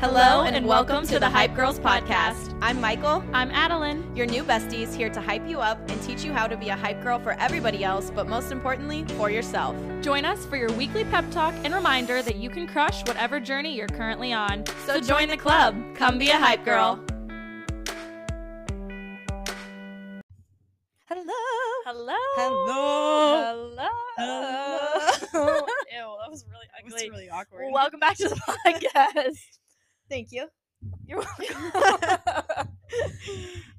Hello and welcome to the Hype Girls podcast. I'm Mychal, I'm Adeline. your new besties, here to hype you up and teach you how to be a hype girl for everybody else, but most importantly, for yourself. Join us for your weekly pep talk and reminder that you can crush whatever journey you're currently on. So, join the club. Come be a hype girl. Hello. Hello. Hello. Hello. Ew, that was really That was really awkward. Welcome back to the podcast. Thank you. You're welcome.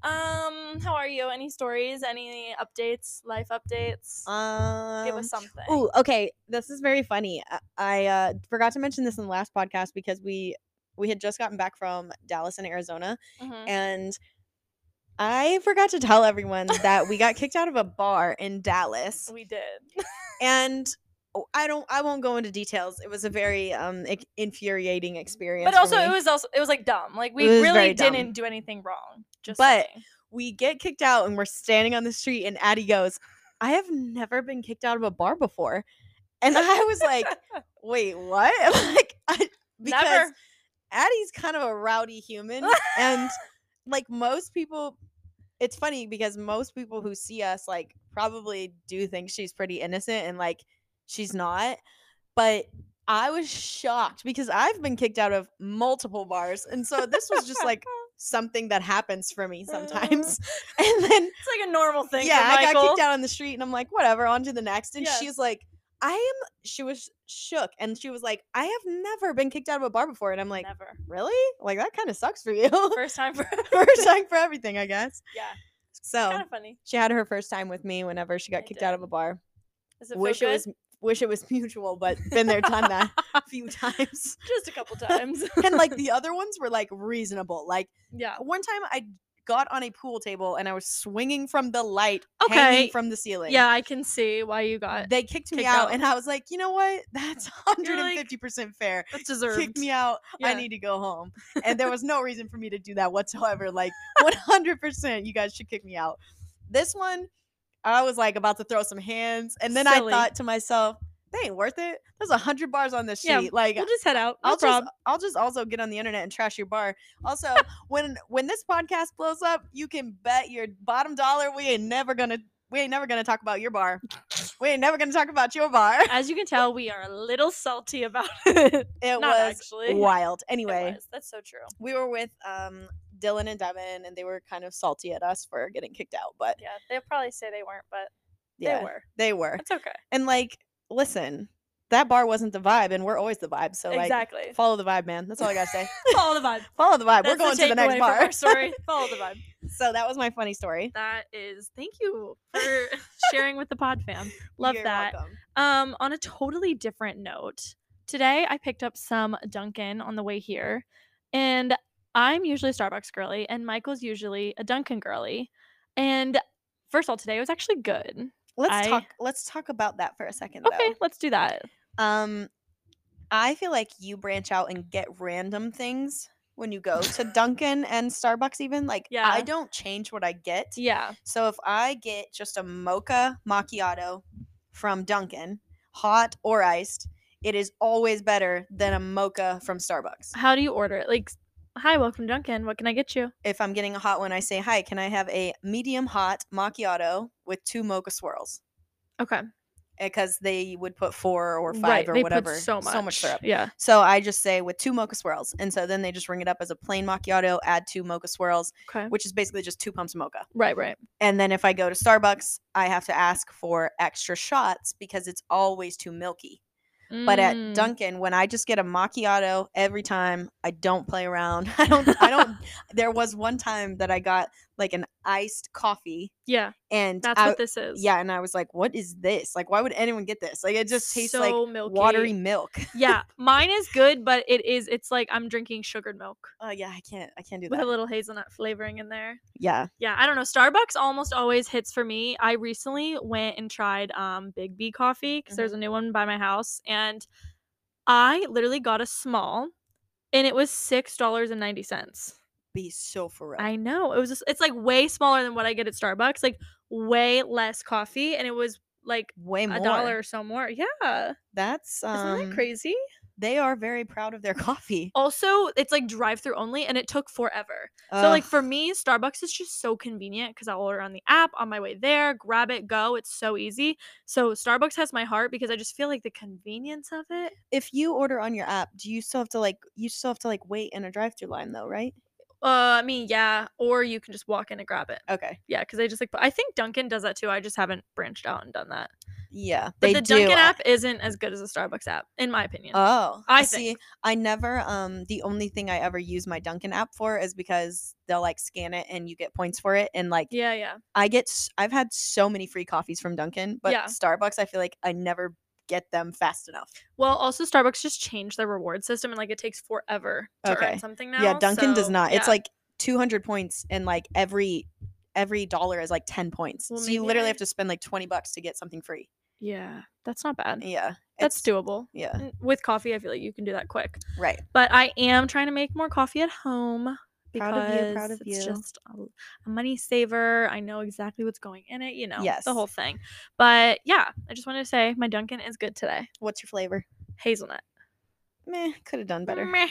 um, how are you? Any stories? Any updates? Life updates? Um, Give us something. Oh, okay. This is very funny. I, I uh, forgot to mention this in the last podcast because we we had just gotten back from Dallas and Arizona, Mhm. and I forgot to tell everyone that we got kicked out of a bar in Dallas. We did. and oh, I don't I won't go into details. It was a very um infuriating experience. But also, it was also it was like dumb. Like we It was really very dumb. didn't do anything wrong. Just But- saying. we get kicked out and we're standing on the street and Addy goes, "I have never been kicked out of a bar before." And I was like, "Wait, what?" like I, because Never. Addy's kind of a rowdy human and like most people it's funny because most people who see us like probably do think she's pretty innocent and like she's not. But I was shocked because I've been kicked out of multiple bars. And so this was just like something that happens for me uh-huh. sometimes. and then it's like a normal thing. yeah, I got kicked out on the street and I'm like, whatever, on to the next. And Yes. she's like, I am she was shook and she was like, I have never been kicked out of a bar before. And I'm like, Never. really? Like that kind of sucks for you. First time for first time for everything, I guess. Yeah. So Kind of funny. she had her first time with me whenever she got I kicked out of a bar. Does it Wish it was wish it was mutual, but been there, done that a few times. just a couple times. And like the other ones were like reasonable. Like yeah. one time I got on a pool table and I was swinging from the light Okay, hanging from the ceiling. Yeah, I can see why you got They kicked me out, out. and I was like, you know what? That's You're like, 150% fair. that's deserved. Kick me out. I need to go home. And there was no reason for me to do that whatsoever. Like 100%, you guys should kick me out. This one, I was like about to throw some hands, and then Silly. I thought to myself, they ain't worth it. There's a hundred bars on this sheet. Yeah, like We'll just head out. No I'll just. I'll just also get on the internet and trash your bar. Also, when when this podcast blows up, you can bet your bottom dollar we ain't never gonna we ain't never gonna talk about your bar. We ain't never gonna talk about your bar. As you can tell, we are a little salty about it. It Not was actually. wild. Anyway, was. That's so true. we were with um Dylan and Devin, and they were kind of salty at us for getting kicked out. But Yeah, they'll probably say they weren't, but yeah, they were. They were. It's okay. And like, listen, that bar wasn't the vibe, and we're always the vibe. So like, exactly. follow the vibe, man. That's all I gotta say. Follow the vibe. follow the vibe. That's we're going to the next bar. Story. Follow the vibe. so that was my funny story. That is. Thank you for sharing with the pod fam. Love You're that. welcome. Um, on a totally different note, today I picked up some Dunkin' on the way here, and I'm usually a Starbucks girly, and Mychal's usually a Dunkin' girly. And first of all, today was actually good. Let's I- talk. Let's talk about that for a second. Okay, let's do that. Um, I feel like you branch out and get random things when you go to Dunkin' and Starbucks. Even like Yeah. I don't change what I get. Yeah, So if I get just a mocha macchiato from Dunkin', hot or iced, it is always better than a mocha from Starbucks. how do you order it? Like, hi, welcome to Dunkin'. What can I get you? If I'm getting a hot one, I say, "Hi, can I have a medium hot macchiato with two mocha swirls?" Okay, eh, Because they would put four or five right. or they whatever. put so much. syrup. Yeah. So I just say with two mocha swirls, and so then they just ring it up as a plain macchiato. Add two mocha swirls, Okay. which is basically just two pumps of mocha. Right. Right. And then if I go to Starbucks, I have to ask for extra shots because it's always too milky. But at mm. Dunkin', when I just get a macchiato every time, I don't play around. I don't. I don't. there was one time that I got like an iced coffee. Yeah. And that's I, what this is. Yeah. And I was like, what is this? Like, why would anyone get this? Like, it just tastes so like milky. watery milk. yeah. Mine is good, but it is, it's like I'm drinking sugared milk. Oh, uh, yeah. I can't, I can't do that. With a little hazelnut flavoring in there. Yeah. Yeah. I don't know. Starbucks almost always hits for me. I recently went and tried um Big B coffee because mm-hmm. there's a new one by my house. And I literally got a small and it was $6.90. Be so for real. I know it was. Just, it's like way smaller than what I get at Starbucks. Like way less coffee, and it was like Way more. a dollar or so more. Yeah, That's um. isn't that crazy? They are very proud of their coffee. Also, it's like drive through only and it took forever. So like for me, Starbucks is just so convenient because I'll order on the app on my way there, grab it, go. It's so easy. So Starbucks has my heart because I just feel like the convenience of it. if you order on your app, do you still have to like you still have to like wait in a drive-through line though, right? Uh, I mean, yeah, or you can just walk in and grab it. Okay. Yeah, because I just like I think Dunkin' does that too. I just haven't branched out and done that. Yeah, But they the do. Dunkin' app isn't as good as the Starbucks app, in my opinion. Oh, I see. think. I never. Um, the only thing I ever use my Dunkin' app for is because they'll like scan it and you get points for it, and like yeah, yeah. I get. I've had so many free coffees from Dunkin', but Yeah. Starbucks, I feel like I never get them fast enough. Well, also Starbucks just changed their reward system and like it takes forever to Okay. earn something now. yeah, Dunkin' does so, not. It's like 200 points, and like every every dollar is like 10 points. Well, so you literally I- have to spend like 20 bucks to get something free. yeah, that's not bad. Yeah, That's doable. Yeah, With coffee, I feel like you can do that quick. right. But I am trying to make more coffee at home because Proud of you, proud of it's you. just a, a money saver. I know exactly what's going in it, you know, Yes. the whole thing. But yeah, I just wanted to say my Dunkin' is good today. What's your flavor? Hazelnut. Meh, could have done better. Meh.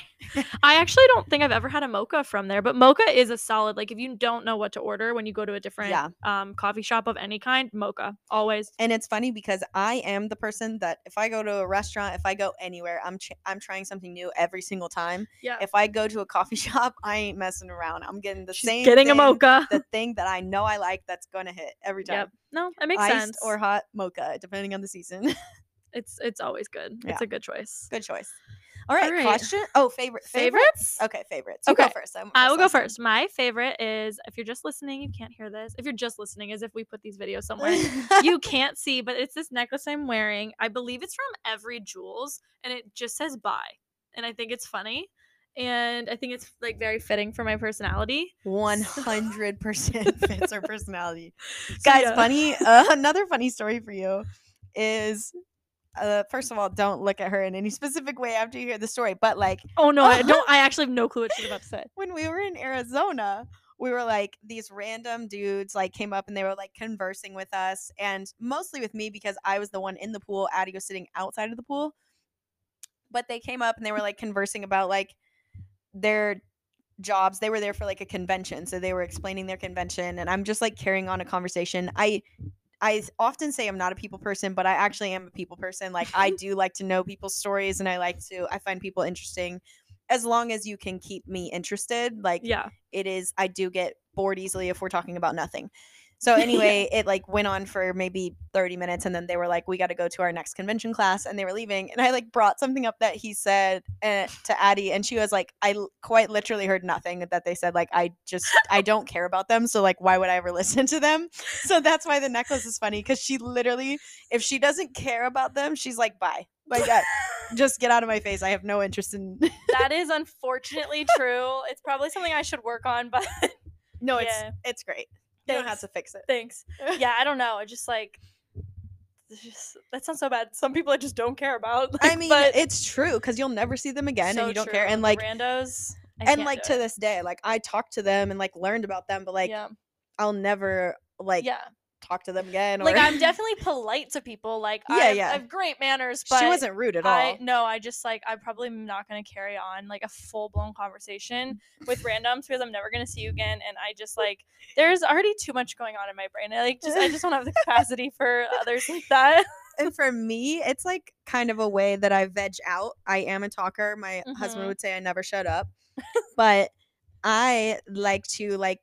I actually don't think I've ever had a mocha from there, but mocha is a solid. Like if you don't know what to order when you go to a different Yeah. um, coffee shop of any kind, mocha always. And it's funny because I am the person that if I go to a restaurant, if I go anywhere, I'm ch- I'm trying something new every single time. Yeah, If I go to a coffee shop, I ain't messing around. I'm getting the She's same getting a mocha. the thing that I know I like that's gonna hit every time. Yep. No, it makes Iced sense. or hot mocha, depending on the season. it's it's always good. It's a good choice. Good choice. All right, right. question. Oh, favorite Favorites? Okay, favorites. You go Okay, first. I'm I will go time. first. My favorite is if you're just listening, you can't hear this. If you're just listening, as if we put these videos somewhere. you can't see, but it's this necklace I'm wearing. I believe it's from Every Jewels, and it just says "bye," and I think it's funny, and I think it's like very fitting for my personality. One hundred percent fits her personality. So, Guys, yeah. funny. Uh, another funny story for you is, uh, first of all, don't look at her in any specific way after you hear the story. But like Oh no, I don't. I actually have no clue what she's about to say. when we were in Arizona, we were like these random dudes like came up and they were like conversing with us, and mostly with me because I was the one in the pool. Addy was sitting outside of the pool, but they came up and they were like conversing about like their jobs they were there for like a convention so they were explaining their convention and i'm just like carrying on a conversation i i often say i'm not a people person but i actually am a people person like i do like to know people's stories and i like to i find people interesting. As long as you can keep me interested like Yeah, it is i do get bored easily if we're talking about nothing so anyway it like went on for maybe 30 minutes and then they were like we got to go to our next convention class and they were leaving and i like brought something up that he said uh, to addy and she was like i l- quite literally heard nothing that they said like i just i don't care about them so like why would i ever listen to them so that's why the necklace is funny because she literally if she doesn't care about them she's like bye like that just get out of my face i have no interest in that is unfortunately true. It's probably something I should work on, but no it's Yeah. it's great you don't have to fix it thanks. Yeah, I don't know. I just like. Just, that sounds so bad. Some people I just don't care about. I mean, but it's true because you'll never see them again, so and you don't care. And like, randos. I and like to it. this day, like I talked to them and like learned about them, but like yeah, I'll never like yeah. Talk to them again. Or Like I'm definitely polite to people. Like Yeah, I, have, yeah. I have great manners, but she wasn't rude at all. I no, I just like I'm probably not gonna carry on like a full blown conversation with randoms because I'm never gonna see you again, and I just like there's already too much going on in my brain. I like just I just don't have the capacity for others like that. and for me, it's like kind of a way that I veg out. I am a talker. My husband Mhm. would say I never shut up, but I like to like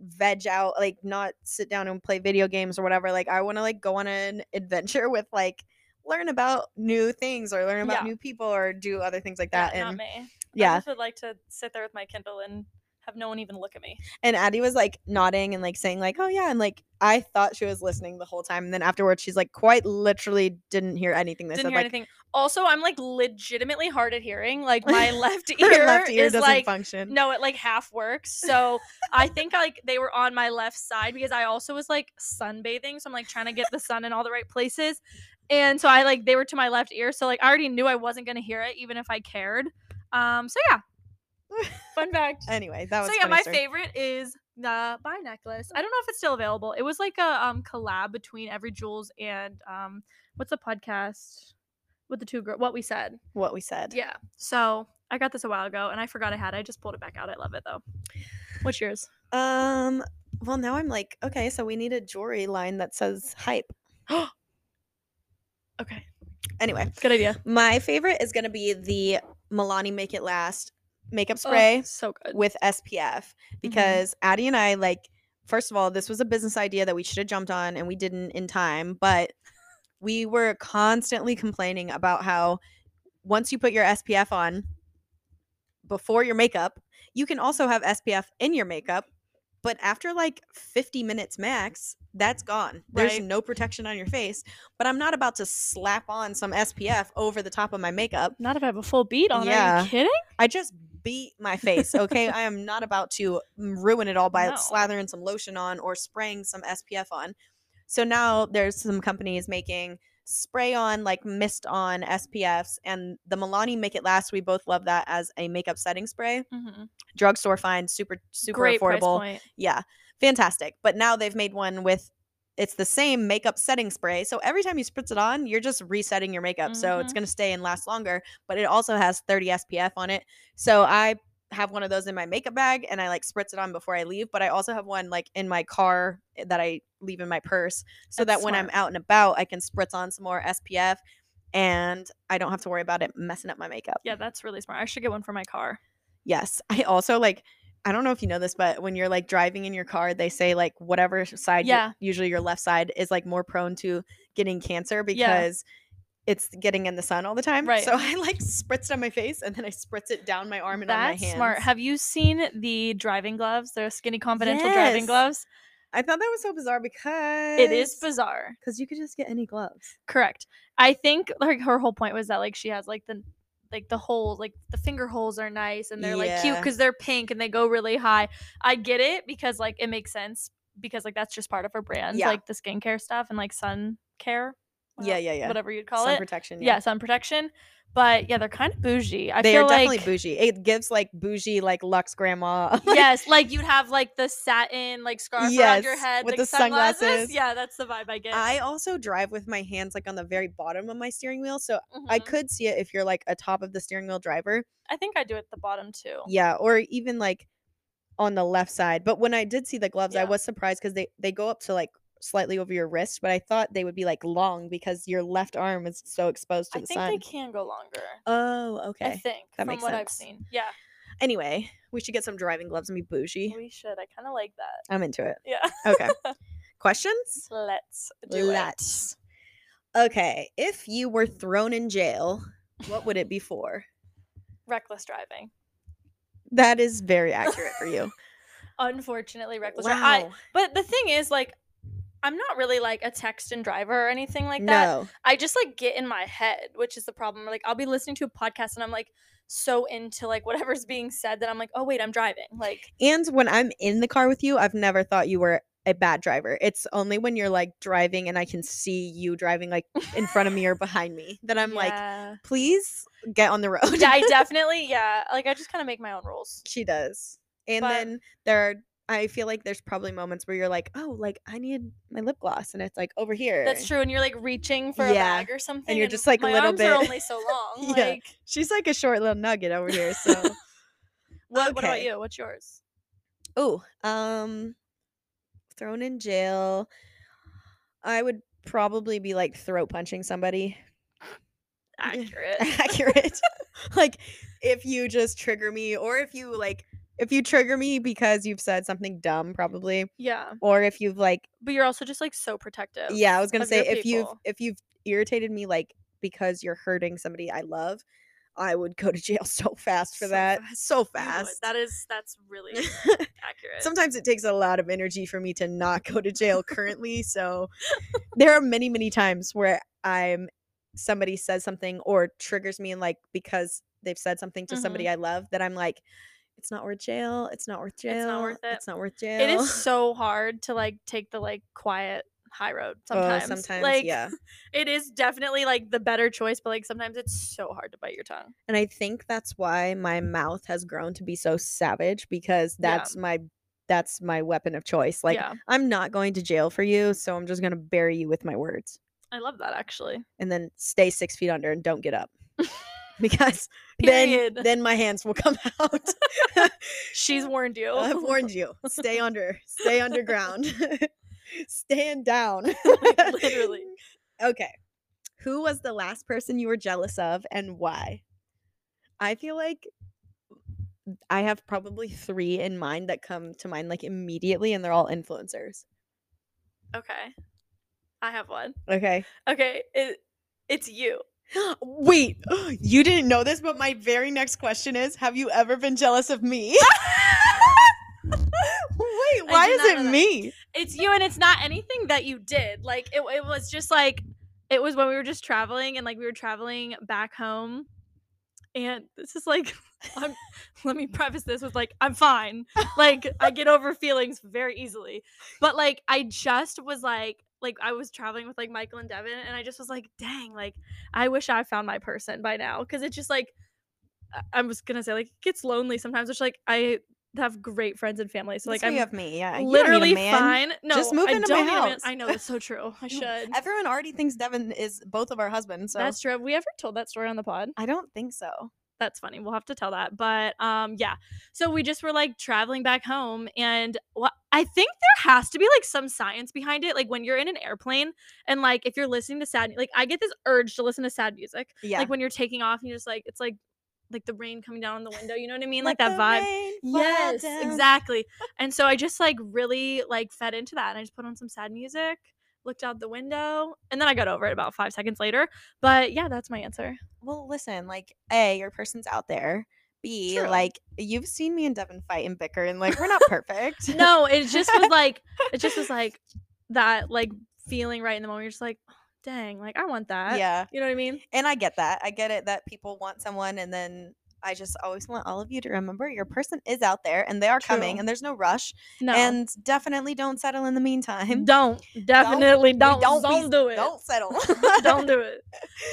veg out, like not sit down and play video games or whatever. Like I want to like go on an adventure with like learn about new things or learn about Yeah. new people or do other things like Yeah, that. not and me. Yeah, just would like to sit there with my Kindle and have no one even look at me. and Addy was like nodding and like saying like, "Oh yeah," and like I thought she was listening the whole time, and then afterwards she's like quite literally didn't hear anything they Didn't said. hear like anything. Also, I'm like legitimately hard at hearing. Like my left ear, left ear is doesn't like function. no, it like half works. So I think like they were on my left side because I also was like sunbathing. So I'm like trying to get the sun in all the right places. And so I like they were to my left ear. So like I already knew I wasn't gonna hear it even if I cared. Um so yeah. Fun fact. Anyway, that was So yeah, my story. favorite is the bye necklace. I don't know if it's still available. It was like a um collab between Every Jewels and um what's the podcast? with the two girl what we said. what we said. Yeah. So I got this a while ago and I forgot I had. it. I just pulled it back out. I love it though. What's yours? Um. Well, now I'm like, okay, so we need a jewelry line that says hype. Okay. Anyway, Good idea. my favorite is gonna be the Milani Make It Last makeup Oh, spray so good. with SPF mm-hmm. because Addy and I like. First of all, this was a business idea that we should have jumped on and we didn't in time, but we were constantly complaining about how once you put your SPF on before your makeup, you can also have SPF in your makeup, but after like 50 minutes max, that's gone. There's Right. no protection on your face, but I'm not about to slap on some SPF over the top of my makeup. Not if I have a full beat on. Are Yeah. you kidding? I just beat my face, okay? I am not about to ruin it all by No. slathering some lotion on or spraying some SPF on. So now there's some companies making spray on like mist on SPFs and the Milani Make It Last. We both love that as a makeup setting spray. Mm-hmm. Drugstore find, super super Great affordable. Yeah, fantastic. But now they've made one with it's the same makeup setting spray. So every time you spritz it on, you're just resetting your makeup. So it's Mhm. going to stay and last longer, but it also has 30 SPF on it. So I have one of those in my makeup bag and I like spritz it on before I leave, but I also have one like in my car eh, that I leave in my purse so That's that when I'm out and about, I can spritz on some more SPF and I don't have to worry about it messing up my makeup. Yeah, that's really smart. I should get one for my car. Yes. I also like I don't know if you know this, but when you're like driving in your car, they say like whatever side, Yeah. usually your left side is like more prone to getting cancer Yeah. It's getting in the sun all the time. Right. So I like spritzed on my face and then I spritz it down my arm and on my That's hands. smart. Have you seen the driving gloves? They're skinny confidential driving Yes. gloves. I thought that was so bizarre because It is bizarre. because you could just get any gloves. Correct. I think like her whole point was that like she has like the like the holes, like the finger holes are nice and they're like cute because they're pink and they go really high. I get it because like it makes sense because like that's just part of her brand, Yeah. like the skincare stuff and like sun care. Yeah, yeah, yeah. Whatever you'd call it. Sun it. protection. yeah. sun protection. But yeah, they're kind of bougie. I they feel are definitely like bougie. It gives like bougie, like Lux grandma. yes, like you'd have like the satin like scarf around your head with like the sunglasses. Yeah, that's the vibe I get. I also drive with my hands like on the very bottom of my steering wheel. So I Mhm. could see it if you're like a top of the steering wheel driver. I think I do it at the bottom too. Yeah, or even like on the left side. But when I did see the gloves, I was surprised because they they go up to like slightly over your wrist, but I thought they would be like long because your left arm is so exposed to I the sun. I think they can go longer. oh, okay. I think that from makes what I've sense. seen. Yeah, Anyway, we should get some driving gloves and be bougie. we should. I kind of like that. I'm into it. Yeah. Okay. Questions? Let's do Let's. Okay, if you were thrown in jail, what would it be for? Reckless driving. That is very accurate for you. Unfortunately, reckless. dri- I, but the thing is, like, I'm not really like a text and driver or anything like that. no. I just like get in my head, which is the problem. Like, I'll be listening to a podcast and I'm like so into like whatever's being said that I'm like, oh wait, I'm driving. Like, And when I'm in the car with you, I've never thought you were a bad driver. It's only when you're like driving and I can see you driving like in front of me or behind me that I'm like, please get on the road. yeah, I definitely, yeah. Like, I just kind of make my own rules. she does. And But- then there are I feel like there's probably moments where you're like, oh, like I need my lip gloss, and it's like over here. That's true. And you're like reaching for a bag or something, and you're just, like, a little arms bit- Are only so long. Yeah. Like, She's like a short little nugget over here. So, what, what about you? What's yours? oh, um, thrown in jail. I would probably be like throat punching somebody. Accurate. accurate. like if you just trigger me or if you like if you trigger me because you've said something dumb probably yeah, or if you've like but you're also just like so protective. yeah, I was going to say if you've people. if you've irritated me like because you're hurting somebody I love, I would go to jail so fast for So that. fast. So fast. That is that's really accurate. Sometimes it takes a lot of energy for me to not go to jail currently. So there are many, many times where I'm somebody says something or triggers me and like because they've said something to somebody mm-hmm. I love that I'm like, it's not worth jail. It's not worth jail. It's not worth it. It's not worth jail. it is so hard to like take the like quiet high road Oh, sometimes. sometimes, like yeah. it is definitely like the better choice, but like sometimes it's so hard to bite your tongue. And I think that's why my mouth has grown to be so savage because Yeah. that's my that's my weapon of choice. Like yeah. I'm not going to jail for you, so I'm just gonna bury you with my words. I love that actually. and then stay six feet under and don't get up because then then my hands will come out. She's warned you. I've warned you. Stay under. Stay underground. Stand down. Literally. Okay. Who was the last person you were jealous of and why? I feel like I have probably three in mind that come to mind like immediately, and they're all influencers. Okay. I have one. Okay. Okay, it, it's you. Wait, you didn't know this, but my very next question is Have you ever been jealous of me? Wait, why is it me? It's you, and it's not anything that you did. Like it, it was just like it was when we were just traveling, and like we were traveling back home. And this is like, I'm, let me preface this with like, I'm fine. Like I get over feelings very easily, but like I just was like, like I was traveling with like Mychal and Devin, and I just was like, dang, like I wish I found my person by now, because it's just like, I- I was gonna say like it gets lonely sometimes, which like I have great friends and family, so like I'm have me. Yeah, you don't need a literally fine. No, Just move into my house. I know that's so true. I should. Everyone already thinks Devin is both of our husbands, so That's true. Have we ever told that story on the pod? I don't think so. That's funny. We'll have to tell that. But um, yeah. So we just were like traveling back home, and wha- I think there has to be like some science behind it. Like when you're in an airplane, and like if you're listening to sad, like I get this urge to listen to sad music. Yeah, Like when you're taking off, and you're just like it's like like the rain coming down on the window. You know what I mean? Like, Let that vibe. Yes, down. exactly. And so I just like really like fed into that and I just put on some sad music, looked out the window, and then I got over it about 5 seconds later. But yeah, that's my answer. Well, listen, like A, your person's out there. B, True. like you've seen me and Devin fight and bicker, and like we're not perfect. No, it just was like it just was like that like feeling right in the moment. You're just like, "Oh, dang, like I want that. yeah, You know what I mean? and I get that. I get it that people want someone, and then I just always want all of you to remember your person is out there, and they are coming, and there's no rush, No. and definitely don't settle in the meantime. don't definitely We don't don't, be- do it. Don't settle. don't do it.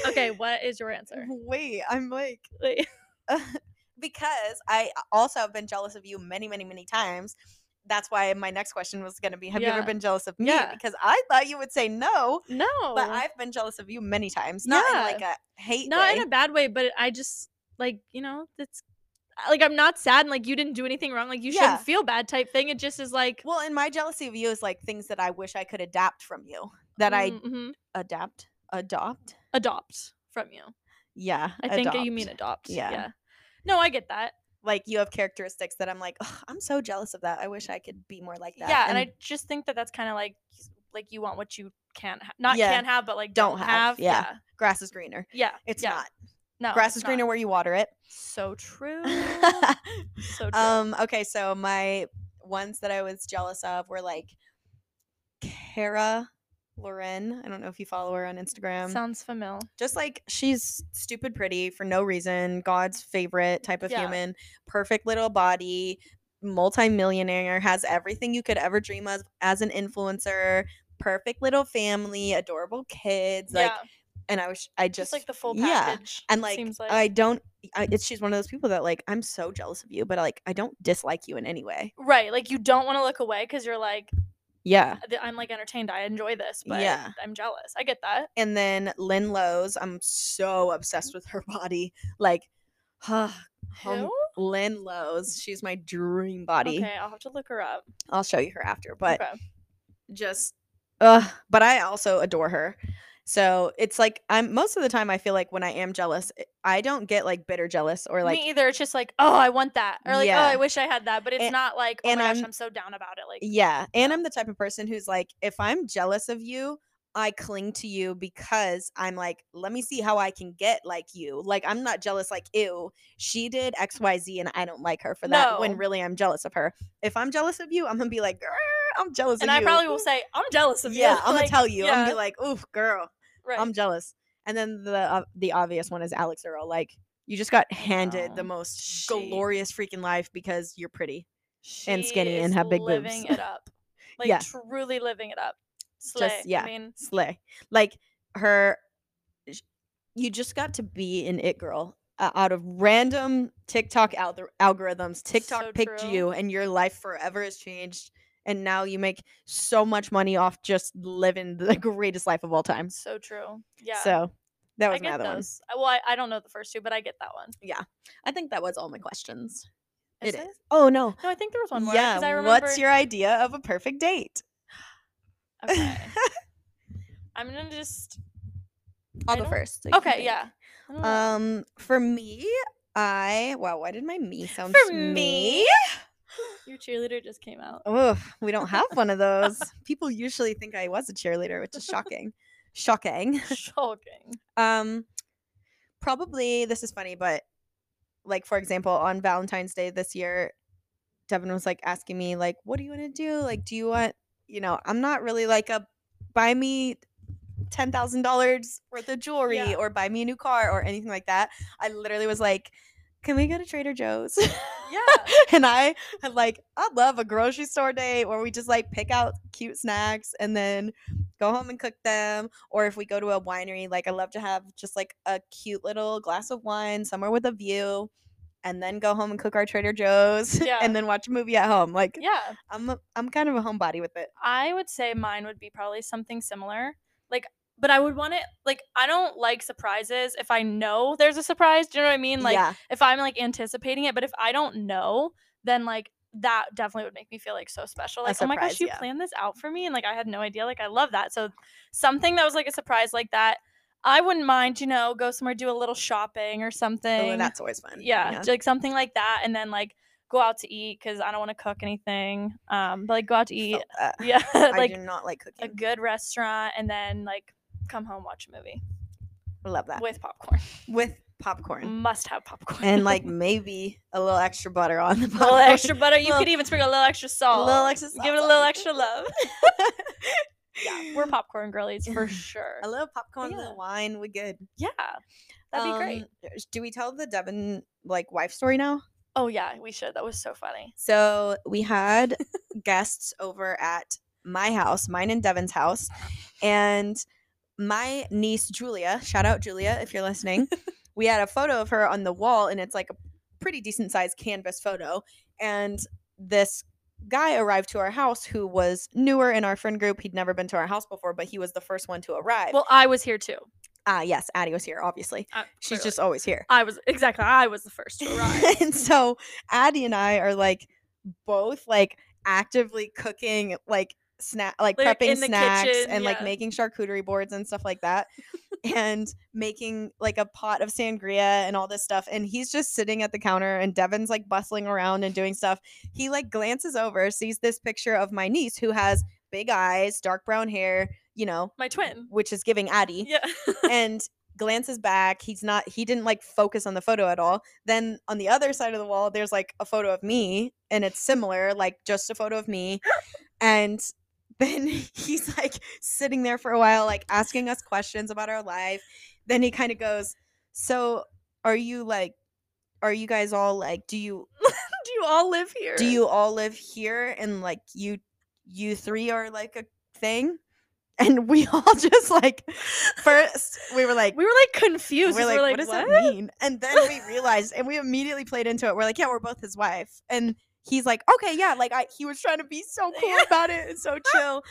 Okay, what is your answer? Wait, I'm like Wait. because I also have been jealous of you many, many, many times. That's why my next question was going to be Have you ever been jealous of me? Yeah. Because I thought you would say no, No. but I've been jealous of you many times. Not in like a hate not way. in a bad way, but I just like you know that's like I'm not sad and like you didn't do anything wrong. Like you Yeah. shouldn't feel bad type thing. It just is like well, and my jealousy of you is like things that I wish I could adapt from you. That I mhm, adapt, adopt. adopt from you. Yeah, I think you mean adopt. Yeah. Yeah. No, I get that. like you have characteristics that I'm like, "Ugh, I'm so jealous of that. I wish I could be more like that. Yeah, and, I just think that that's kind of like like you want what you can't ha- not Yeah. can't have, but like Don't don't, have, have. yeah. Yeah. grass is greener. Yeah. It's yeah. not. No. Grass is not. greener where you water it. So true. so true. Um, okay, so my ones that I was jealous of were like Cara Loren. I don't know if you follow her on Instagram. Sounds familiar. Just like she's stupid pretty for no reason, God's favorite type of Yeah. human, perfect little body, multimillionaire, has everything you could ever dream of as an influencer, perfect little family, adorable kids, like yeah. And I was I Just, just like the full yeah. package. and like, seems like I don't I, it's she's one of those people that like I'm so jealous of you, but like I don't dislike you in any way. right. Like you don't want to look away because you're like Yeah. I'm like entertained. I enjoy this, but Yeah. I'm jealous. I get that. And then Lynn Lowe's, I'm so obsessed with her body. Like, huh, Who? Lynn Lowe's, she's my dream body. Okay, I'll have to look her up. I'll show you her after, but okay. just, uh, but I also adore her. So it's like I'm most of the time I feel like when I am jealous, I- I don't get like bitter jealous or like Me either. It's just like, oh, I want that, or like, Yeah. oh, I wish I had that. But it's And- not like, oh and my I'm- I'm so down about it. Like, Yeah. And I'm the type of person who's like, if I'm jealous of you, I cling to you because I'm like, let me see how I can get like you. Like, I'm not jealous, like, ew, she did XYZ and I don't like her for that when really I'm jealous of her. If I'm jealous of you, I'm gonna be like, girl, I'm jealous of you. and I you. probably will say, I'm jealous of yeah, you. Yeah, I'm gonna tell you. I'm gonna be like, oof, girl, right. I'm jealous. And then the uh, the obvious one is Alix Earle. Like, you just got handed the most She- glorious freaking life because you're pretty. and skinny and have big boobs. living it up. Like, Yeah. truly living it up. Slay. yeah. I mean, slay. Like her, you just got to be an it girl uh, out of random TikTok algor- algorithms. TikTok So picked true. you, and your life forever has changed. And now you make so much money off just living the greatest life of all time. So true. Yeah. So that I was my get other those. I- Well, I, I don't know the first two, but I get that one. Yeah. I think that was all my questions. Is It it? is. Oh no. No, I think there was one more. Yeah. I remember, What's your idea of a perfect date? Okay. I'm gonna just. I'll go first. so Okay. Yeah. I. Um, for me, I wow. Why did my me sound For me? Your cheerleader just came out. Oh, we don't have one of those. People usually think I was a cheerleader, which is shocking. shocking. Shocking. Um, probably this is funny, but like for example, on Valentine's Day this year, Devin was like asking me like, "What do you want to do? Like, do you want? You know, I'm not really like a buy me." ten thousand dollars worth of jewelry Yeah. or buy me a new car or anything like that. I literally was like, "Can we go to Trader Joe's?" Yeah. and I had like I love a grocery store date where we just like pick out cute snacks and then go home and cook them. Or if we go to a winery, like I love to have just like a cute little glass of wine somewhere with a view, and then go home and cook our Trader Joe's Yeah. and then watch a movie at home. Like Yeah. I'm a, I'm kind of a homebody with it. I would say mine would be probably something similar. Like, but I would want it like I don't like surprises if I know there's a surprise. Do you know what I mean? Like yeah, if I'm like anticipating it, but if I don't know, then like that definitely would make me feel like so special. Like, oh my gosh, you yeah. planned this out for me, and like I had no idea. Like I love that. So something that was like a surprise like that, I wouldn't mind. You know, go somewhere, do a little shopping or something. oh, that's always fun. yeah, j- like something like that, and then like go out to eat because I don't want to cook anything. Um, but like go out to eat. Yeah, I like do not like cooking. a good restaurant, and then like come home watch a movie I love that with popcorn. with popcorn Must have popcorn and like maybe a little extra butter on the a popcorn. little extra butter. You Little- could even sprinkle a little extra salt. A little extra Give it a little extra love. yeah, we're popcorn girlies for sure. A little popcorn, a Yeah. little wine, we're good. Yeah, that'd be great. Um, Do we tell the Devin like wife story now? Oh yeah, we should. That was so funny. So we had guests over at my house, mine and Devin's house, and my niece Julia. Shout out Julia if you're listening. we had a photo of her on the wall, and it's like a pretty decent sized canvas photo. And this guy arrived to our house who was newer in our friend group. He'd never been to our house before, but he was the first one to arrive. Well, I was here too. ah, yes, Addy was here. Obviously, Uh, she's just always here. I was exactly. I was the first to arrive. and so Addy and I are like both like actively cooking like snack like, Like, prepping snacks kitchen, and like making charcuterie boards and stuff like that and making like a pot of sangria and all this stuff and he's just sitting at the counter and Devin's like bustling around and doing stuff he like glances over sees this picture of my niece who has big eyes dark brown hair you know My twin. which is giving Addy Yeah. and glances back. He's not he didn't like focus on the photo at all. Then on the other side of the wall there's like a photo of me and it's similar, like just a photo of me. And then he's like sitting there for a while like asking us questions about our life. Then he kind of goes, "So, are you like are you guys all like do you Do you all live here? do you all live here and like you you three are like a thing?" And we all just like first we were like We were like confused. we're like, what does that mean? And then we realized, and we immediately played into it. We're like, yeah, we're both his wife. And he's like, okay, yeah, like I, he was trying to be so cool about it and so chill.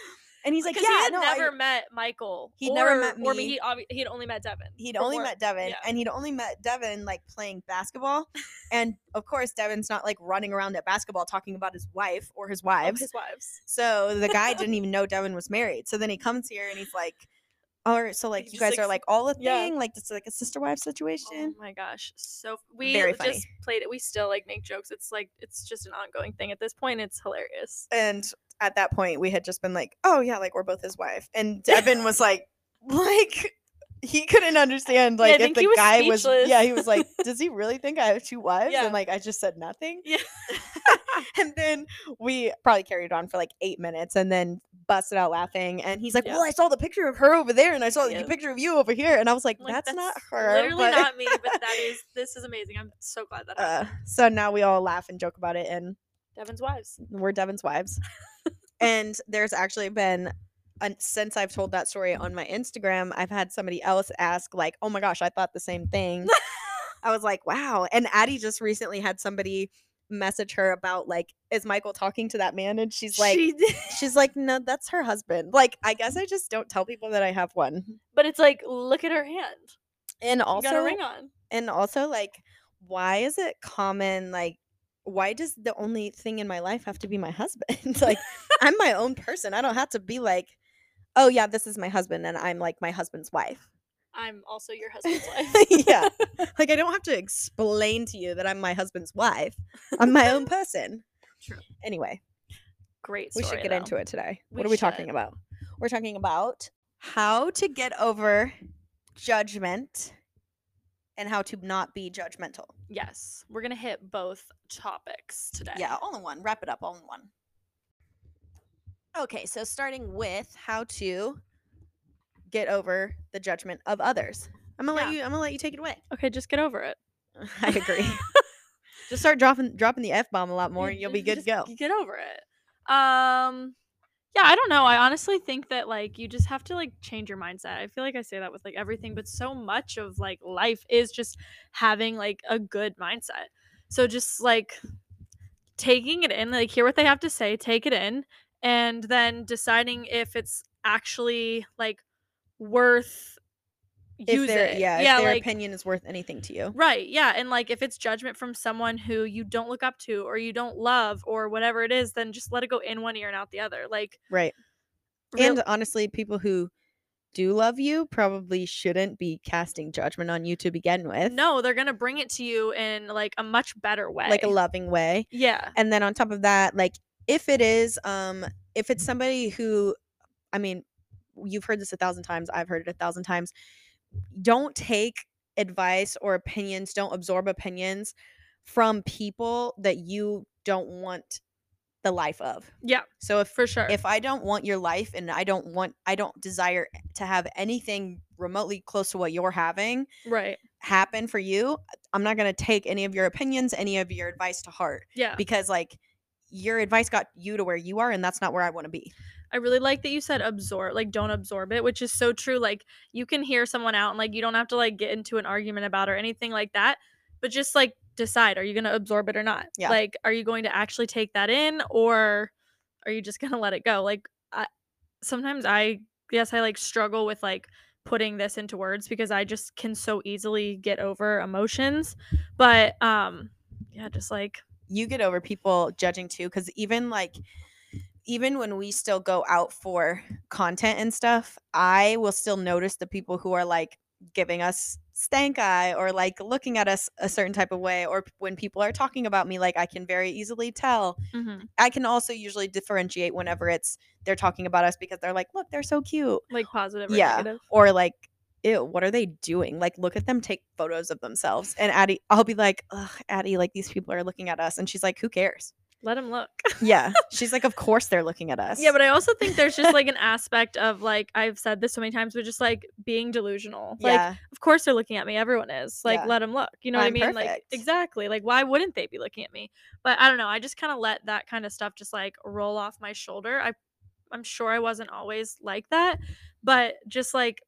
And he's like, yeah, he had no, I- never met Mychal. He'd never or- met Or me. he obvi- he had only met Devin. he'd only met Devin, yeah. and he'd only met Devin like playing basketball. and of course, Devin's not like running around at basketball talking about his wife or his wives. his wives. So the guy didn't even know Devin was married. So then he comes here and he's like, all right, so like you guys like, are like all a yeah. thing, like it's like a sister wife oh situation. Oh my gosh, so we Very just played it. We still like make jokes. It's like it's just an ongoing thing at this point. It's hilarious. and at that point we had just been like oh yeah like we're both his wife and devin was like like he couldn't understand like if the was guy was yeah he was like does he really think i have two wives Yeah. and like i just said nothing Yeah. and then we probably carried on for like eight minutes and then busted out laughing and he's like Yeah. well i saw the picture of her over there and i saw Yeah. the picture of you over here and i was like, like, that's, not her Literally but- not me, but that is this is amazing. I'm so glad that uh, so now we all laugh and joke about it and Devin's wives. we're Devin's wives. and there's actually been since I've told that story on my Instagram, I've had somebody else ask like, "Oh my gosh, I thought the same thing." I was like, "Wow!" And Addy just recently had somebody message her about like, is Mychal talking to that man? And she's like, She she's like, no, that's her husband. Like, I guess I just don't tell people that I have one. but it's like, look at her hand. And also, got a ring on. and also like, why is it common? Like, why does the only thing in my life have to be my husband? like, I'm my own person. I don't have to be like, oh yeah, this is my husband, and I'm like my husband's wife. I'm also your husband's wife. yeah. Like I don't have to explain to you that I'm my husband's wife. I'm my own person. True. Anyway, Great. we should get though. into it today. We What are we talking about? We're talking about how to get over judgment and how to not be judgmental. Yes, we're gonna hit both topics today. Yeah, all in one. Wrap it up all in one. Okay, so starting with how to get over the judgment of others. I'm gonna let you. I'm gonna let you take it away. Okay, just get over it. I agree. Just start dropping dropping the f bomb a lot more, and you'll be good to go. Get over it. Um yeah, I don't know. I honestly think that like you just have to like change your mindset. I feel like I say that with like everything, but so much of like life is just having like a good mindset. So just like taking it in, like hear what they have to say, take it in, and then deciding if it's actually like worth If use it. yeah, yeah, if their like opinion is worth anything to you. Right. Yeah. And like if it's judgment from someone who you don't look up to or you don't love or whatever it is, then just let it go in one ear and out the other. Like, Right. real- And honestly, people who do love you probably shouldn't be casting judgment on you to begin with. no, they're going to bring it to you in like a much better way. Like a loving way. Yeah. And then on top of that, like if it is um if it's somebody who I mean, you've heard this a thousand times, I've heard it a thousand times. Don't take advice or opinions, don't absorb opinions from people that you don't want the life of. Yeah. So if For sure. if I don't want your life and I don't want I don't desire to have anything remotely close to what you're having right. happen for you, I'm not going to take any of your opinions, any of your advice to heart Yeah. because like your advice got you to where you are and that's not where I want to be. I really like that you said absorb, like don't absorb it, which is so true. Like you can hear someone out and like you don't have to like get into an argument about or anything like that, but just like decide are you going to absorb it or not? Yeah. Like are you going to actually take that in or are you just going to let it go? Like I, sometimes I yes, I like struggle with like putting this into words because I just can so easily get over emotions, but um yeah, just like You get over people judging too cuz even like even when we still go out for content and stuff, I will still notice the people who are like giving us stank eye or like looking at us a certain type of way or when people are talking about me like I can very easily tell mhm, I can also usually differentiate whenever it's they're talking about us because they're like, look, they're so cute. like positive or Yeah. negative. Or like, ew, what are they doing? Like, look at them take photos of themselves. And Addy, I'll be like, ugh, Addy, like these people are looking at us. And she's like, who cares? Let them look. Yeah. She's like, of course they're looking at us. Yeah, but I also think there's just like an aspect of like I've said this so many times, but just like being delusional. Like, yeah. of course they're looking at me. Everyone is. Like, Yeah. let them look. You know what I'm I mean? Like, perfect. exactly. Like, why wouldn't they be looking at me? But I don't know. I just kind of let that kind of stuff just like roll off my shoulder. I, I'm sure I wasn't always like that, but just like.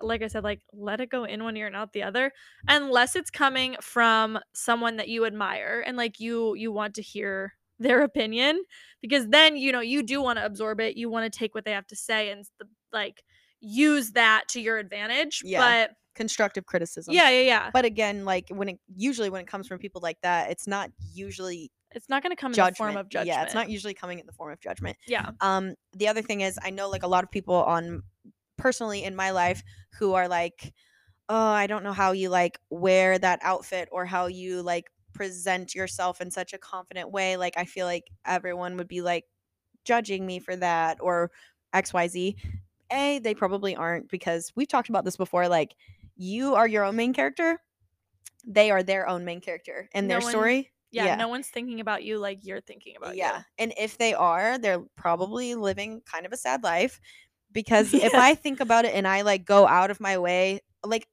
Like I said, like let it go in one ear and out the other, unless it's coming from someone that you admire and like you you want to hear their opinion because then you know you do want to absorb it you want to take what they have to say and like use that to your advantage Yeah. Constructive criticism. yeah yeah yeah But again, like when it usually when it comes from people like that, it's not usually it's not going to come in the form of judgment Yeah, it's not usually coming in the form of judgment. yeah Um, the other thing is, I know like a lot of people on personally in my life who are like, oh, I don't know how you like wear that outfit or how you like present yourself in such a confident way. Like, I feel like everyone would be like judging me for that or XYZ. A, they probably aren't because we've talked about this before. Like, you are your own main character, they are their own main character and No their one- story. yeah, yeah. no one's thinking about you like you're thinking about Yeah. you And if they are, they're probably living kind of a sad life because if I think about it and I like go out of my way, like,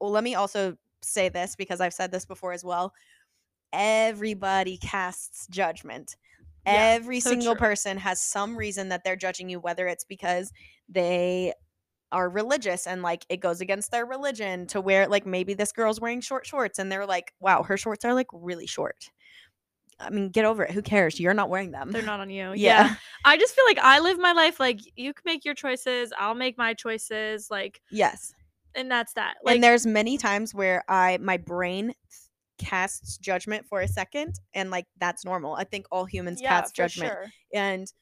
well, let me also say this because I've said this before as well. Everybody casts judgment. Yeah, Every so single true. person has some reason that they're judging you, whether it's because they are religious and like it goes against their religion to wear like maybe this girl's wearing short shorts and they're like wow her shorts are like really short I mean, get over it. Who cares? You're not wearing them. They're not on you. Yeah. yeah. I just feel like I live my life like you can make your choices, I'll make my choices, like Yes. and that's that. Like and there's many times where I my brain casts judgment for a second and like that's normal. I think all humans yeah, cast judgment. sure. And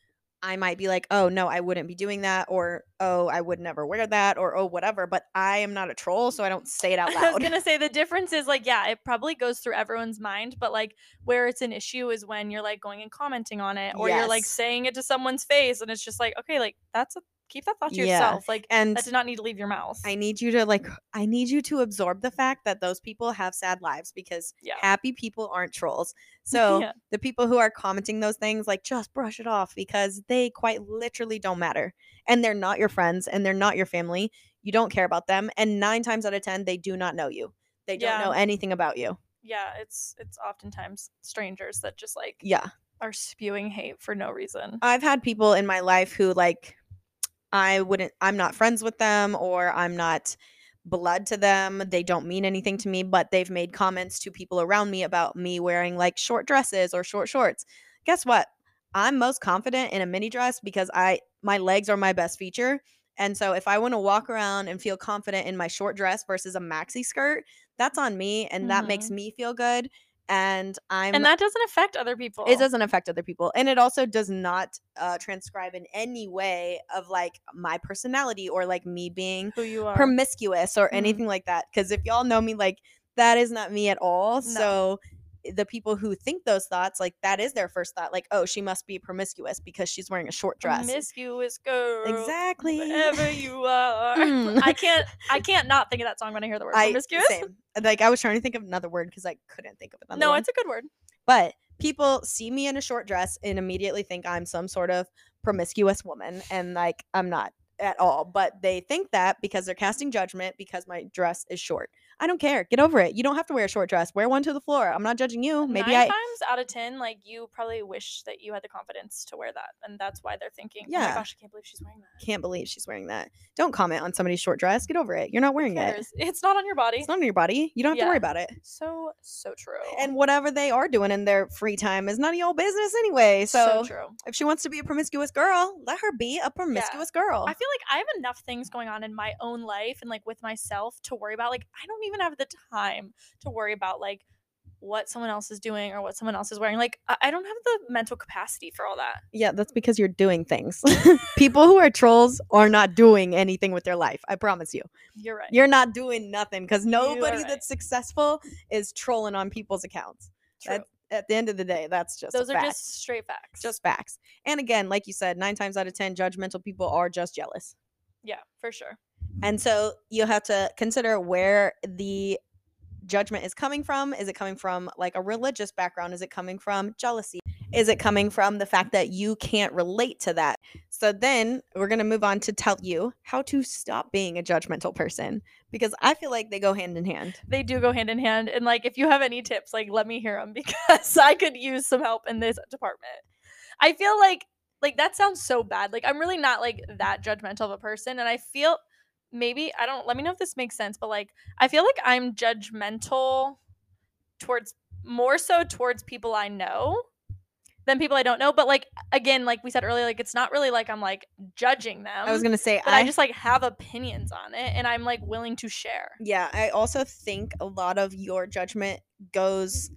I might be like, "Oh, no, I wouldn't be doing that," or "Oh, I would never wear that," or "Oh, whatever." But I am not a troll, so I don't say it out loud. I was gonna say the difference is like, yeah, it probably goes through everyone's mind, but like where it's an issue is when you're like going and commenting on it, or you're like saying it to someone's face, and it's just like, okay, like that's a keep that thought to Yeah. yourself. Like and that did not need to leave your mouth. I need you to like I need you to absorb the fact that those people have sad lives because Yeah. happy people aren't trolls. So Yeah. the people who are commenting those things like just brush it off because they quite literally don't matter and they're not your friends and they're not your family. You don't care about them and 9 times out of 10 they do not know you. They don't know anything about you. yeah, it's it's oftentimes strangers that just like Yeah. are spewing hate for no reason. I've had people in my life who like I wouldn't I'm not friends with them or I'm not blood to them. They don't mean anything to me, but they've made comments to people around me about me wearing like short dresses or short shorts. Guess what? I'm most confident in a mini dress because I my legs are my best feature. And so if I want to walk around and feel confident in my short dress versus a maxi skirt, that's on me and that makes mm-hmm. me feel good and I'm and that doesn't affect other people. it doesn't affect other people and it also does not uh, transcribe in any way of like my personality or like me being who you are. promiscuous or Mhm. anything like that because if y'all know me like that is not me at all so the people who think those thoughts like that is their first thought like oh she must be promiscuous because she's wearing a short dress Promiscuous girl. exactly Wherever you are. Mm. I can't I can't not think of that song when I hear the word I, promiscuous. same. like i was trying to think of another word because i couldn't think of another No, one. it's a good word. But people see me in a short dress and immediately think I'm some sort of promiscuous woman. And like, I'm not at all. But they think that because they're casting judgment because my dress is short. I don't care. Get over it. You don't have to wear a short dress. Wear one to the floor. I'm not judging you. Maybe Nine I. times out of ten, like you probably wish that you had the confidence to wear that, and that's why they're thinking, "Oh Yeah. my gosh, I can't believe she's wearing that." Can't believe she's wearing that. Don't comment on somebody's short dress. Get over it. You're not wearing it. It's not on your body. It's not on your body. You don't have to worry about it. so so true. And whatever they are doing in their free time is none of your business anyway. So, so true. if she wants to be a promiscuous girl, let her be a promiscuous girl. I feel like I have enough things going on in my own life and like with myself to worry about. Like I don't even have the time to worry about like what someone else is doing or what someone else is wearing. Like I, don't have the mental capacity for all that. Yeah, that's because you're doing things. People who are trolls are not doing anything with their life. I promise you. You're right. You're not doing nothing because nobody right. that's successful is trolling on people's accounts. True. that- At the end of the day, that's just Those are fact. just straight facts. just facts. And again, like you said, nine times out of ten, judgmental people are just jealous. yeah, for sure. And so you have to consider where the judgment is coming from. Is it coming from like a religious background? Is it coming from jealousy? Is it coming from the fact that you can't relate to that? So then we're going to move on to tell you how to stop being a judgmental person because I feel like they go hand in hand. They do go hand in hand. And like, if you have any tips, like, let me hear them because I could use some help in this department. I feel like, like that sounds so bad. Like, I'm really not like that judgmental of a person, and I feel maybe I don't. Let me know if this makes sense. But like, I feel like I'm judgmental towards more so towards people I know than people I don't know. But like again, like we said earlier, like it's not really like I'm like judging them. I was to say, but I, just like have opinions on it, and I'm like willing to share. Yeah, I also think a lot of your judgment goes.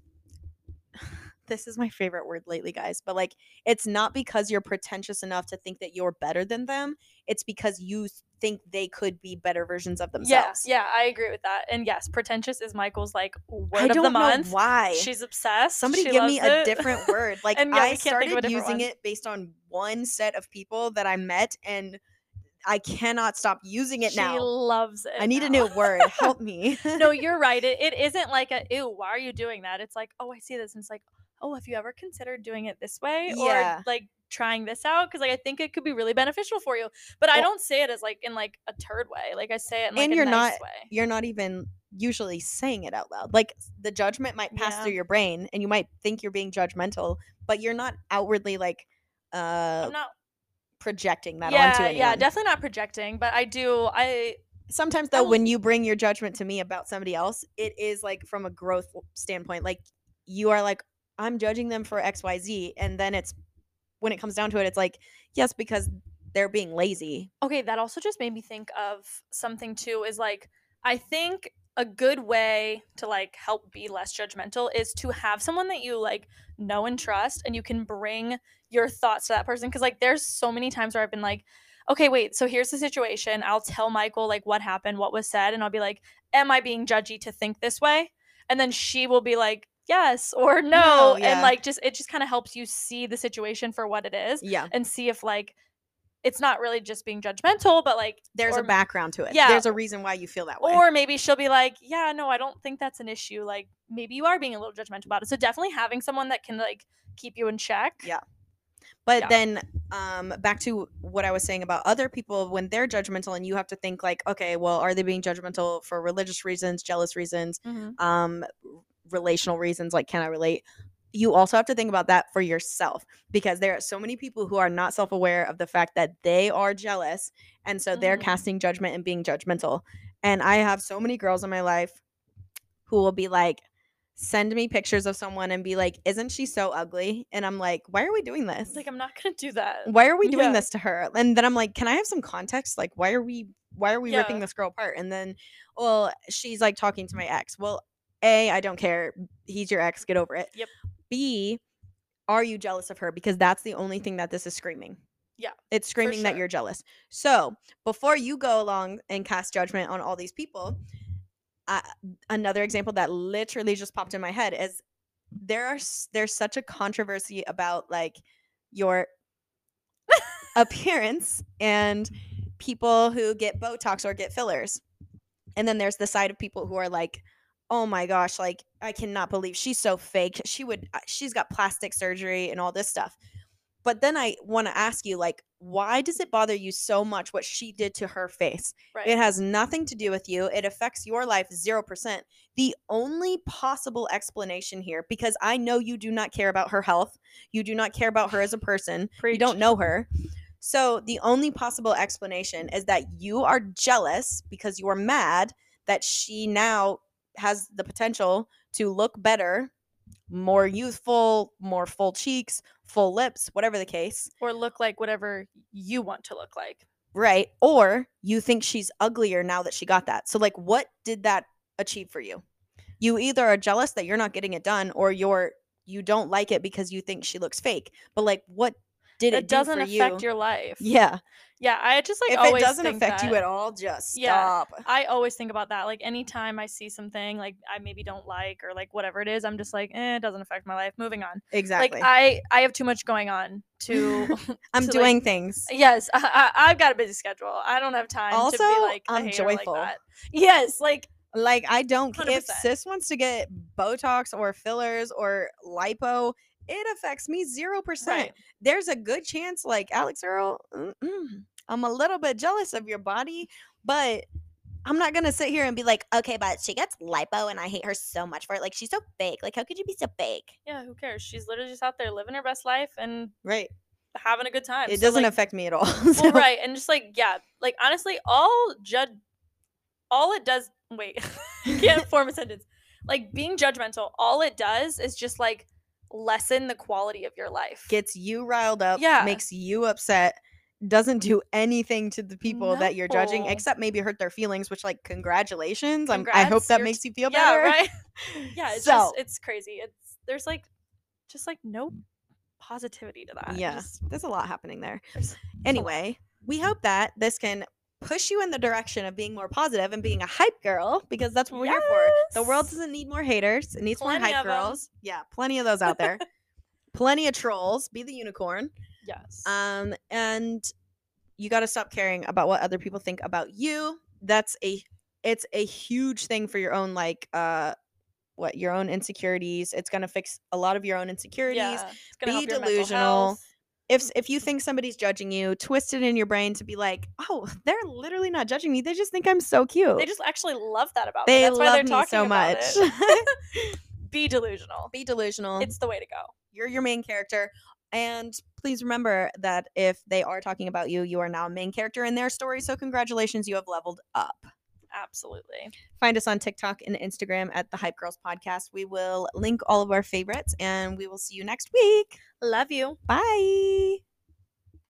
This is my favorite word lately, guys, but like it's not because you're pretentious enough to think that you're better than them. It's because you think they could be better versions of themselves. Yeah, yeah, I agree with that. And yes, pretentious is Mychal's like word I of the know month. why. She's obsessed. Somebody She give me a it. different word. Like yeah, I can't think of a started using one. it based on one set of people that I met, and I cannot stop using it she now. She loves it. I need a new word. Help me. no, you're right. It, it isn't like a ew. Why are you doing that? It's like oh, I see this, and it's like oh, have you ever considered doing it this way Yeah. or like trying this out? Because like I think it could be really beneficial for you. But I Well- don't say it as like in like a turd way. Like I say it in like And you're nice not- way. you're not even usually saying it out loud. Like the judgment might pass Yeah. through your brain and you might think you're being judgmental, but you're not outwardly like uh I'm not. projecting that yeah, onto anyone. yeah, definitely not projecting. But I do. I Sometimes though when you bring your judgment to me about somebody else, it is like from a growth standpoint. Like you are like I'm judging them for XYZ. And then it's when it comes down to it, it's like, yes, because they're being lazy. Okay, that also just made me think of something too is like I think a good way to like help be less judgmental is to have someone that you like know and trust and you can bring your thoughts to that person because like there's so many times where I've been like okay wait so here's the situation I'll tell Mychal like what happened what was said and I'll be like am I being judgy to think this way and then she will be like yes or no, No, and like just it just kind of helps you see the situation for what it is Yeah. and see if like it's not really just being judgmental but like There's or, a background to it. yeah. There's a reason why you feel that way. or maybe she'll be like yeah no i don't think that's an issue like maybe you are being a little judgmental about it so definitely having someone that can like keep you in check Yeah. But Yeah. then um back to what I was saying about other people when they're judgmental and you have to think like, okay, well, are they being judgmental for religious reasons, jealous reasons, um relational reasons like can I relate? You also have to think about that for yourself because there are so many people who are not self-aware of the fact that they are jealous and so they're Mhm. casting judgment and being judgmental. And I have so many girls in my life who will be like send me pictures of someone and be like, "Isn't she so ugly?" And I'm like, "Why are we doing this? like i'm not gonna do that why are we doing Yeah. this to her and then i'm like can i have some context like why are we why are we ripping this girl apart and then well she's like talking to my ex well a i don't care he's your ex get over it. Yep. b are you jealous of her? Because that's the only thing that this is screaming. Yeah, it's screaming that you're jealous. So before you go along and cast judgment on all these people uh, another example that literally just popped in my head is there are there's such a controversy about like your appearance and people who get botox or get fillers. And then there's the side of people who are like oh my gosh like i cannot believe she's so fake she would uh, she's got plastic surgery and all this stuff but then i want to ask you like why does it bother you so much what she did to her face right it has nothing to do with you. It affects your life 0%. The only possible explanation here, because I know you do not care about her health, you do not care about her as a person, you don't know her. So the only possible explanation is that you are jealous because you're mad that she now has the potential to look better, more youthful, more full cheeks, full lips, whatever the case. or look like whatever you want to look like Right. Or you think she's uglier now that she got that. So, like, what did that achieve for you? You either are jealous that you're not getting it done, or you're you don't like it because you think she looks fake. But like, what did it it doesn't do affect you? your life yeah. yeah i just like always. if it doesn't affect you at all, just Yeah. stop. I always think about that. Like anytime I see something like I maybe don't like or like whatever it is, I'm just like, eh, it doesn't affect my life. Moving on. Exactly. Like I I have too much going on to. I'm to, like- doing things. yes, I, I, I've got a busy schedule. I don't have time to Also, be like I'm like joyful. that. Yes, like Like I don't c- if 100%. sis wants to get Botox or fillers or lipo, it affects me zero percent. right. there's a good chance, like Alix Earle, mm, mm, I'm a little bit jealous of your body, but I'm not gonna sit here and be like, okay, but she gets lipo and I hate her so much for it. Like she's so fake. Like how could you be so fake? Yeah, who cares? She's literally just out there living her best life and Right. having a good time. It So, doesn't like, affect me at all. well, right, and just like yeah, like honestly, all judge, all it does. Wait, can't form a sentence. Like being judgmental, all it does is just like lessen the quality of your life. Gets you riled up, Yeah. makes you upset, doesn't do anything to the people that you're judging, except maybe hurt their feelings, which like congratulations. I'm, I hope that you're makes you feel yeah, better. right. Yeah, it's so just it's crazy. It's there's like just like no positivity to that. yeah, Just- there's a lot happening there. there's- there's a lot. Anyway, we hope that this can push you in the direction of being more positive and being a hype girl because that's what we're here for. The world doesn't need more haters, it needs Plenty more hype girls. Yeah, plenty of those out there. plenty of trolls. Be the unicorn. yes. Um, and you got to stop caring about what other people think about you. That's a it's a huge thing for your own like uh what your own insecurities. It's gonna fix a lot of your own insecurities. yeah, it's gonna be delusional. If if you think somebody's judging you, twist it in your brain to be like, oh, they're literally not judging me. They just think I'm so cute. They just actually love that about me. They That's why they're me talking so much. Be delusional. be delusional. It's the way to go. You're your main character. And please remember that if they are talking about you, you are now a main character in their story. So congratulations, you have leveled up. Absolutely. Find us on TikTok and Instagram at the Hype Girls Podcast. We will link all of our favorites and we will see you next week. Love you. Bye.